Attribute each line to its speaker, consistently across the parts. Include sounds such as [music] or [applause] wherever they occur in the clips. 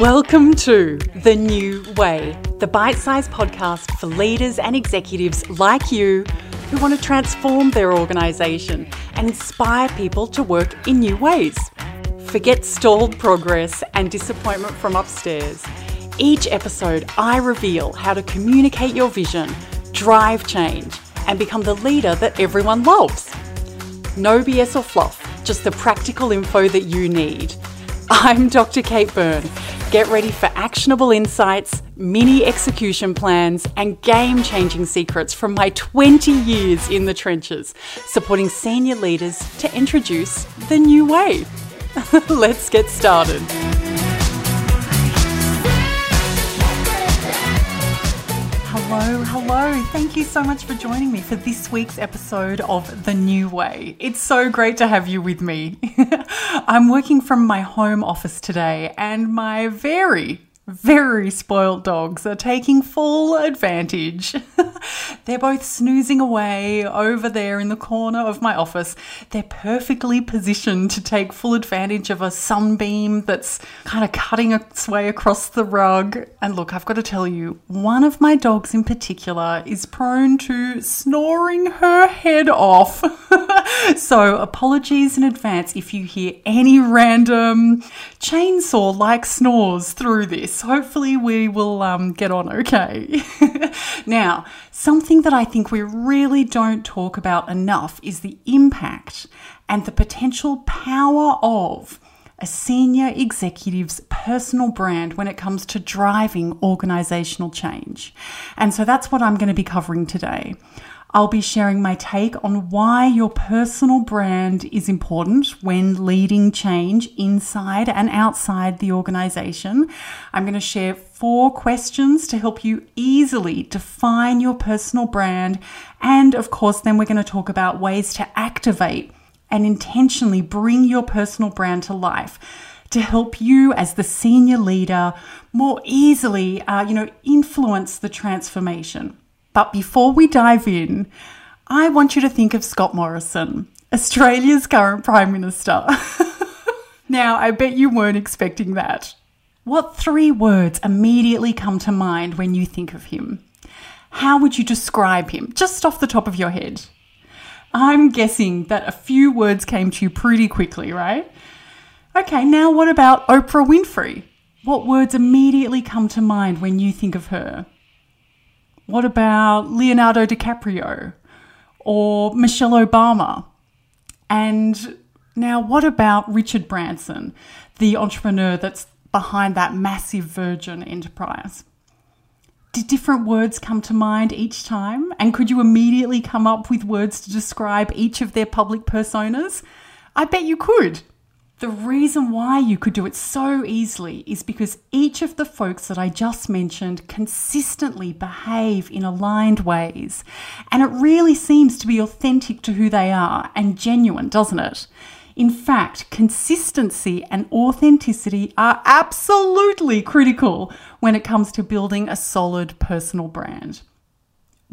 Speaker 1: Welcome to The New Way, the bite sized podcast for leaders and executives like you who want to transform their organisation and inspire people to work in new ways. Forget stalled progress and disappointment from upstairs. Each episode, I reveal how to communicate your vision, drive change, and become the leader that everyone loves. No BS or fluff, just the practical info that you need. I'm Dr. Kate Byrne Get ready for actionable insights, mini execution plans, and game changing secrets from my 20 years in the trenches, supporting senior leaders to introduce the new way. [laughs] Let's get started. Hello, hello. Thank you so much for joining me for this week's episode of The New Way. It's so great to have you with me. [laughs] I'm working from my home office today, and my very very spoiled dogs are taking full advantage. [laughs] They're both snoozing away over there in the corner of my office. They're perfectly positioned to take full advantage of a sunbeam that's kind of cutting its way across the rug. And look, I've got to tell you, one of my dogs in particular is prone to snoring her head off. [laughs] so, apologies in advance if you hear any random chainsaw like snores through this. Hopefully, we will um, get on okay. [laughs] now, something that I think we really don't talk about enough is the impact and the potential power of a senior executive's personal brand when it comes to driving organizational change. And so that's what I'm going to be covering today. I'll be sharing my take on why your personal brand is important when leading change inside and outside the organization. I'm going to share four questions to help you easily define your personal brand. And of course, then we're going to talk about ways to activate and intentionally bring your personal brand to life to help you as the senior leader more easily, uh, you know, influence the transformation. But before we dive in, I want you to think of Scott Morrison, Australia's current Prime Minister. [laughs] now, I bet you weren't expecting that. What three words immediately come to mind when you think of him? How would you describe him, just off the top of your head? I'm guessing that a few words came to you pretty quickly, right? Okay, now what about Oprah Winfrey? What words immediately come to mind when you think of her? What about Leonardo DiCaprio or Michelle Obama? And now, what about Richard Branson, the entrepreneur that's behind that massive Virgin enterprise? Did different words come to mind each time? And could you immediately come up with words to describe each of their public personas? I bet you could. The reason why you could do it so easily is because each of the folks that I just mentioned consistently behave in aligned ways. And it really seems to be authentic to who they are and genuine, doesn't it? In fact, consistency and authenticity are absolutely critical when it comes to building a solid personal brand.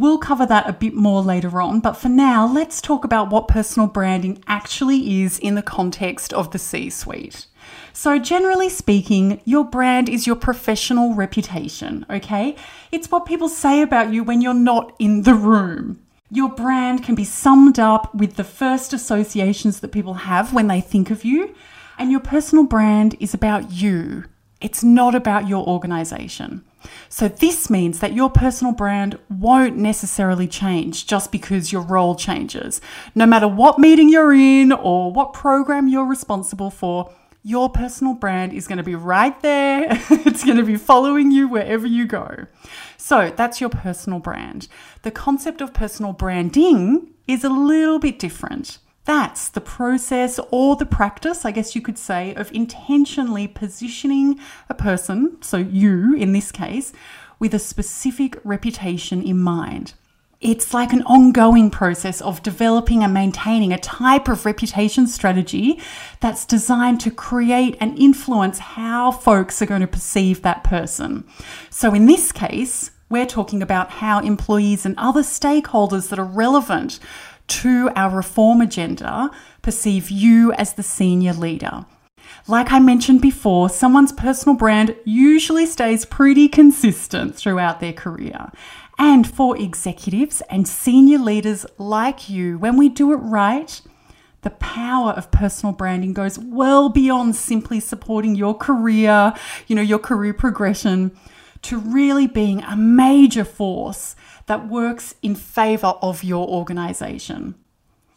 Speaker 1: We'll cover that a bit more later on, but for now, let's talk about what personal branding actually is in the context of the C suite. So, generally speaking, your brand is your professional reputation, okay? It's what people say about you when you're not in the room. Your brand can be summed up with the first associations that people have when they think of you, and your personal brand is about you. It's not about your organization. So, this means that your personal brand won't necessarily change just because your role changes. No matter what meeting you're in or what program you're responsible for, your personal brand is going to be right there. [laughs] it's going to be following you wherever you go. So, that's your personal brand. The concept of personal branding is a little bit different. That's the process or the practice, I guess you could say, of intentionally positioning a person, so you in this case, with a specific reputation in mind. It's like an ongoing process of developing and maintaining a type of reputation strategy that's designed to create and influence how folks are going to perceive that person. So, in this case, we're talking about how employees and other stakeholders that are relevant to our reform agenda perceive you as the senior leader. Like I mentioned before, someone's personal brand usually stays pretty consistent throughout their career. And for executives and senior leaders like you, when we do it right, the power of personal branding goes well beyond simply supporting your career, you know, your career progression, to really being a major force that works in favor of your organization.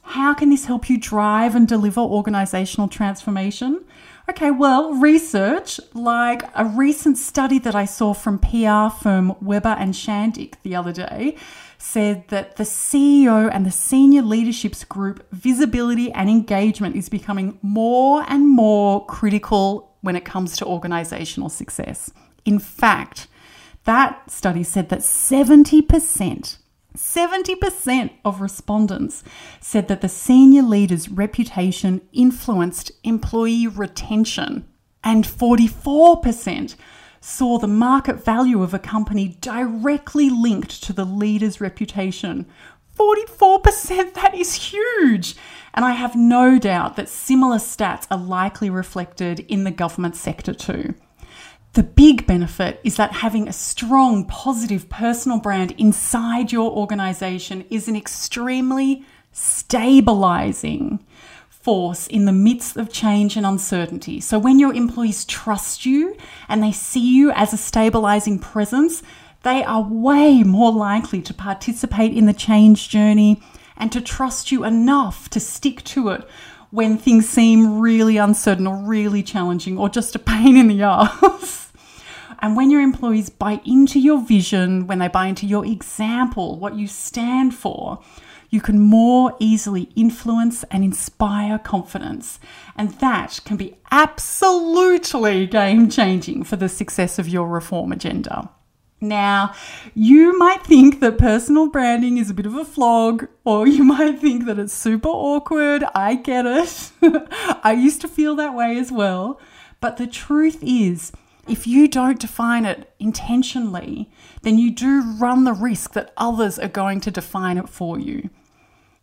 Speaker 1: How can this help you drive and deliver organizational transformation? Okay, well, research like a recent study that I saw from PR firm Weber and Shandwick the other day said that the CEO and the senior leadership's group visibility and engagement is becoming more and more critical when it comes to organizational success. In fact, that study said that 70% 70% of respondents said that the senior leader's reputation influenced employee retention, and 44% saw the market value of a company directly linked to the leader's reputation. 44%, that is huge! And I have no doubt that similar stats are likely reflected in the government sector too. The big benefit is that having a strong, positive personal brand inside your organization is an extremely stabilizing force in the midst of change and uncertainty. So when your employees trust you and they see you as a stabilizing presence, they are way more likely to participate in the change journey and to trust you enough to stick to it when things seem really uncertain or really challenging or just a pain in the [laughs] ass. And when your employees buy into your vision, when they buy into your example, what you stand for, you can more easily influence and inspire confidence. And that can be absolutely game changing for the success of your reform agenda. Now, you might think that personal branding is a bit of a flog, or you might think that it's super awkward. I get it. [laughs] I used to feel that way as well. But the truth is, if you don't define it intentionally, then you do run the risk that others are going to define it for you.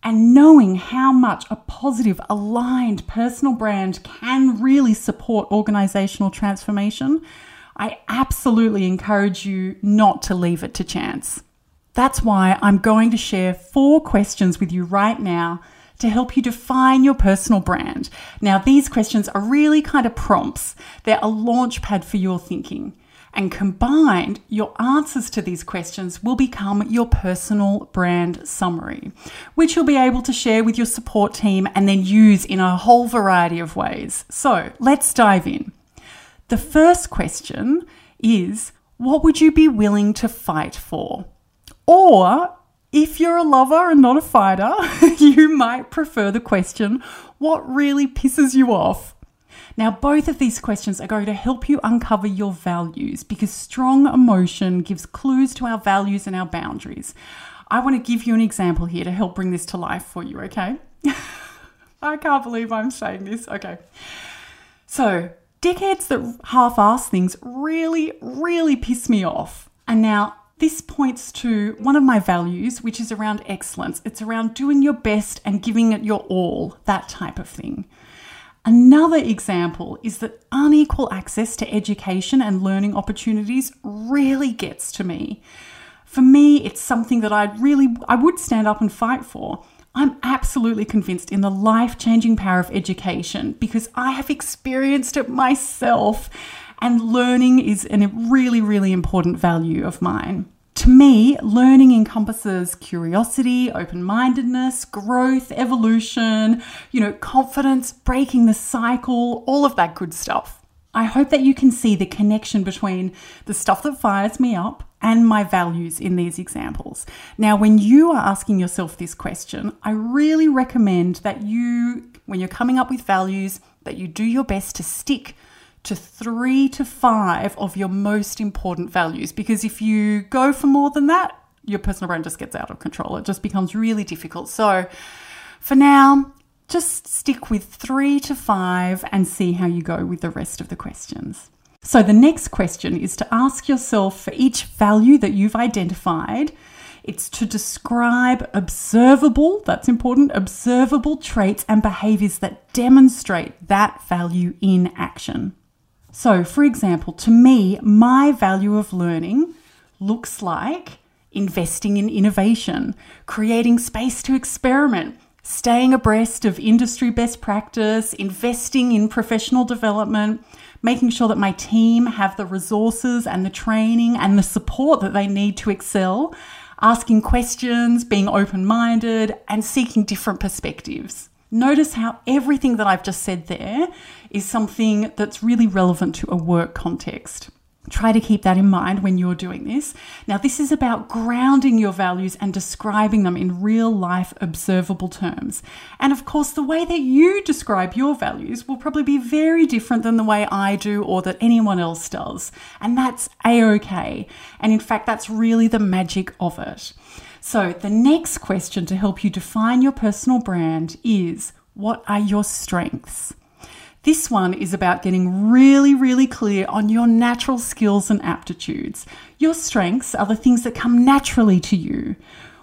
Speaker 1: And knowing how much a positive, aligned personal brand can really support organizational transformation, I absolutely encourage you not to leave it to chance. That's why I'm going to share four questions with you right now to help you define your personal brand. Now, these questions are really kind of prompts, they're a launch pad for your thinking. And combined, your answers to these questions will become your personal brand summary, which you'll be able to share with your support team and then use in a whole variety of ways. So let's dive in. The first question is What would you be willing to fight for? Or if you're a lover and not a fighter, [laughs] you might prefer the question, What really pisses you off? Now, both of these questions are going to help you uncover your values because strong emotion gives clues to our values and our boundaries. I want to give you an example here to help bring this to life for you, okay? [laughs] I can't believe I'm saying this. Okay. So, dickheads that half ass things really, really piss me off. And now, this points to one of my values, which is around excellence. It's around doing your best and giving it your all, that type of thing. Another example is that unequal access to education and learning opportunities really gets to me. For me, it's something that I'd really I would stand up and fight for. I'm absolutely convinced in the life-changing power of education because I have experienced it myself and learning is a really, really important value of mine. To me, learning encompasses curiosity, open mindedness, growth, evolution, you know, confidence, breaking the cycle, all of that good stuff. I hope that you can see the connection between the stuff that fires me up and my values in these examples. Now, when you are asking yourself this question, I really recommend that you, when you're coming up with values, that you do your best to stick to three to five of your most important values. Because if you go for more than that, your personal brand just gets out of control. It just becomes really difficult. So for now, just stick with three to five and see how you go with the rest of the questions. So the next question is to ask yourself for each value that you've identified, It's to describe observable, that's important, observable traits and behaviors that demonstrate that value in action. So, for example, to me, my value of learning looks like investing in innovation, creating space to experiment, staying abreast of industry best practice, investing in professional development, making sure that my team have the resources and the training and the support that they need to excel, asking questions, being open minded, and seeking different perspectives. Notice how everything that I've just said there is something that's really relevant to a work context. Try to keep that in mind when you're doing this. Now, this is about grounding your values and describing them in real life observable terms. And of course, the way that you describe your values will probably be very different than the way I do or that anyone else does. And that's a okay. And in fact, that's really the magic of it. So, the next question to help you define your personal brand is what are your strengths? This one is about getting really, really clear on your natural skills and aptitudes. Your strengths are the things that come naturally to you.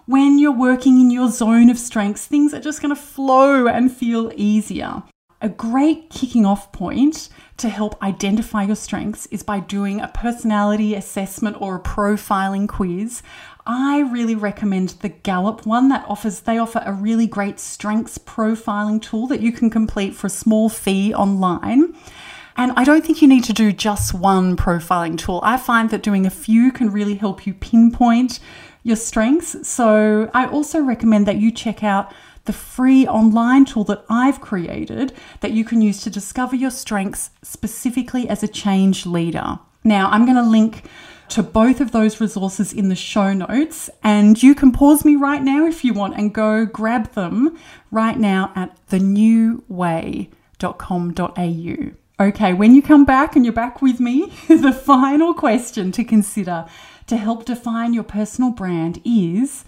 Speaker 1: When you're working in your zone of strengths, things are just going to flow and feel easier. A great kicking off point to help identify your strengths is by doing a personality assessment or a profiling quiz. I really recommend the Gallup one that offers they offer a really great strengths profiling tool that you can complete for a small fee online. And I don't think you need to do just one profiling tool. I find that doing a few can really help you pinpoint your strengths. So I also recommend that you check out the free online tool that I've created that you can use to discover your strengths specifically as a change leader. Now, I'm going to link to both of those resources in the show notes. And you can pause me right now if you want and go grab them right now at thenewway.com.au. Okay, when you come back and you're back with me, [laughs] the final question to consider to help define your personal brand is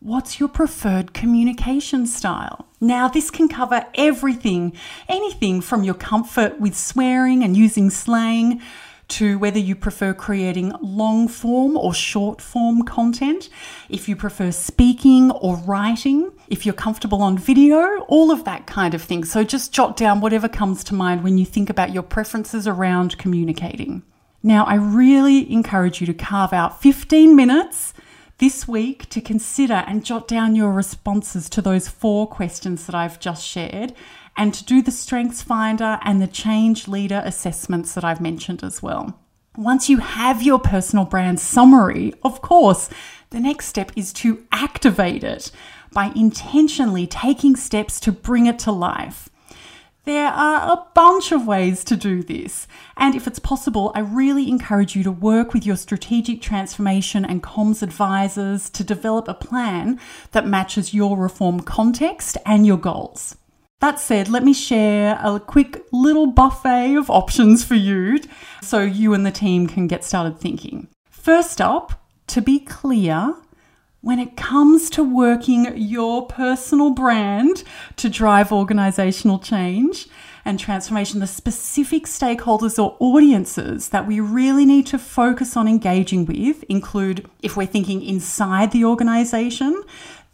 Speaker 1: what's your preferred communication style? Now, this can cover everything, anything from your comfort with swearing and using slang to whether you prefer creating long form or short form content, if you prefer speaking or writing, if you're comfortable on video, all of that kind of thing. So just jot down whatever comes to mind when you think about your preferences around communicating. Now, I really encourage you to carve out 15 minutes this week to consider and jot down your responses to those four questions that I've just shared and to do the Strengths Finder and the Change Leader assessments that I've mentioned as well. Once you have your personal brand summary, of course, the next step is to activate it by intentionally taking steps to bring it to life. There are a bunch of ways to do this, and if it's possible, I really encourage you to work with your strategic transformation and comms advisors to develop a plan that matches your reform context and your goals. That said, let me share a quick little buffet of options for you so you and the team can get started thinking. First up, to be clear, when it comes to working your personal brand to drive organizational change and transformation, the specific stakeholders or audiences that we really need to focus on engaging with include if we're thinking inside the organization,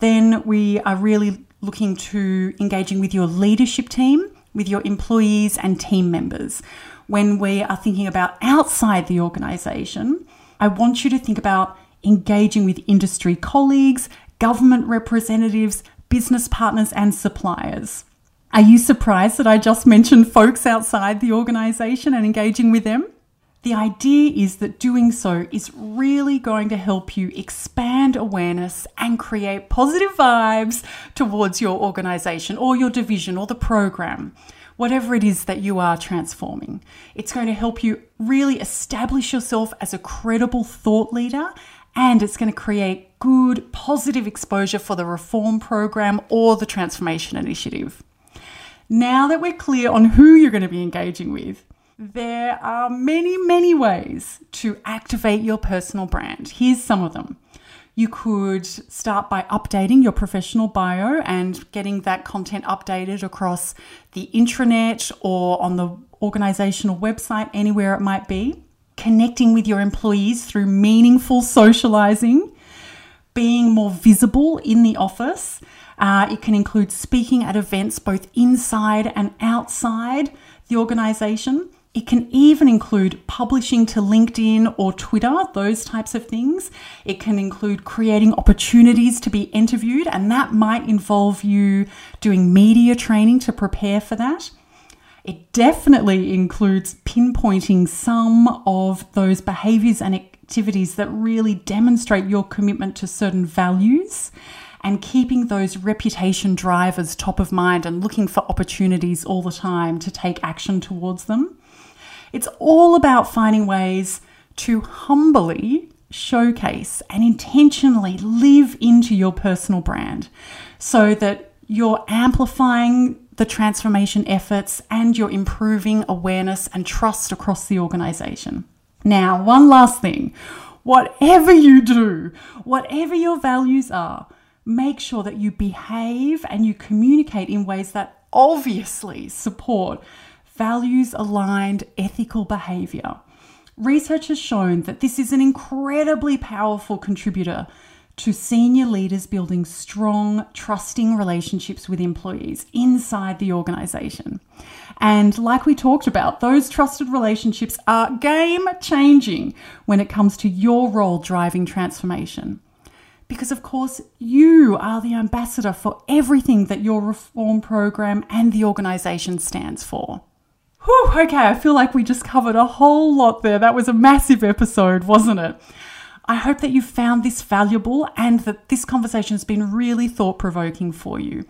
Speaker 1: then we are really looking to engaging with your leadership team, with your employees and team members. When we are thinking about outside the organisation, I want you to think about engaging with industry colleagues, government representatives, business partners, and suppliers. Are you surprised that I just mentioned folks outside the organisation and engaging with them? The idea is that doing so is really going to help you expand awareness and create positive vibes towards your organization or your division or the program, whatever it is that you are transforming. It's going to help you really establish yourself as a credible thought leader and it's going to create good, positive exposure for the reform program or the transformation initiative. Now that we're clear on who you're going to be engaging with, there are many, many ways to activate your personal brand. Here's some of them. You could start by updating your professional bio and getting that content updated across the intranet or on the organizational website, anywhere it might be. Connecting with your employees through meaningful socializing. being more visible in the office. Uh, it can include speaking at events both inside and outside the organization. It can even include publishing to LinkedIn or Twitter, those types of things. It can include creating opportunities to be interviewed, and that might involve you doing media training to prepare for that. It definitely includes pinpointing some of those behaviors and activities that really demonstrate your commitment to certain values and keeping those reputation drivers top of mind and looking for opportunities all the time to take action towards them. It's all about finding ways to humbly showcase and intentionally live into your personal brand so that you're amplifying the transformation efforts and you're improving awareness and trust across the organization. Now, one last thing whatever you do, whatever your values are, make sure that you behave and you communicate in ways that obviously support values aligned ethical behavior. Research has shown that this is an incredibly powerful contributor to senior leaders building strong, trusting relationships with employees inside the organization. And like we talked about, those trusted relationships are game changing when it comes to your role driving transformation. Because, of course, you are the ambassador for everything that your reform program and the organization stands for. Whew, okay, I feel like we just covered a whole lot there. That was a massive episode, wasn't it? I hope that you found this valuable and that this conversation has been really thought provoking for you.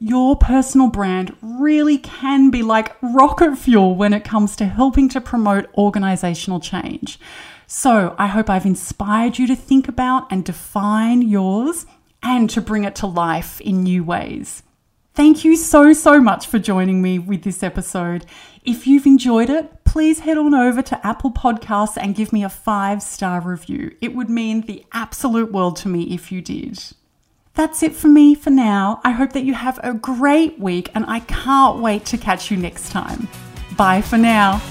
Speaker 1: Your personal brand really can be like rocket fuel when it comes to helping to promote organizational change. So I hope I've inspired you to think about and define yours and to bring it to life in new ways. Thank you so, so much for joining me with this episode. If you've enjoyed it, please head on over to Apple Podcasts and give me a five star review. It would mean the absolute world to me if you did. That's it for me for now. I hope that you have a great week and I can't wait to catch you next time. Bye for now.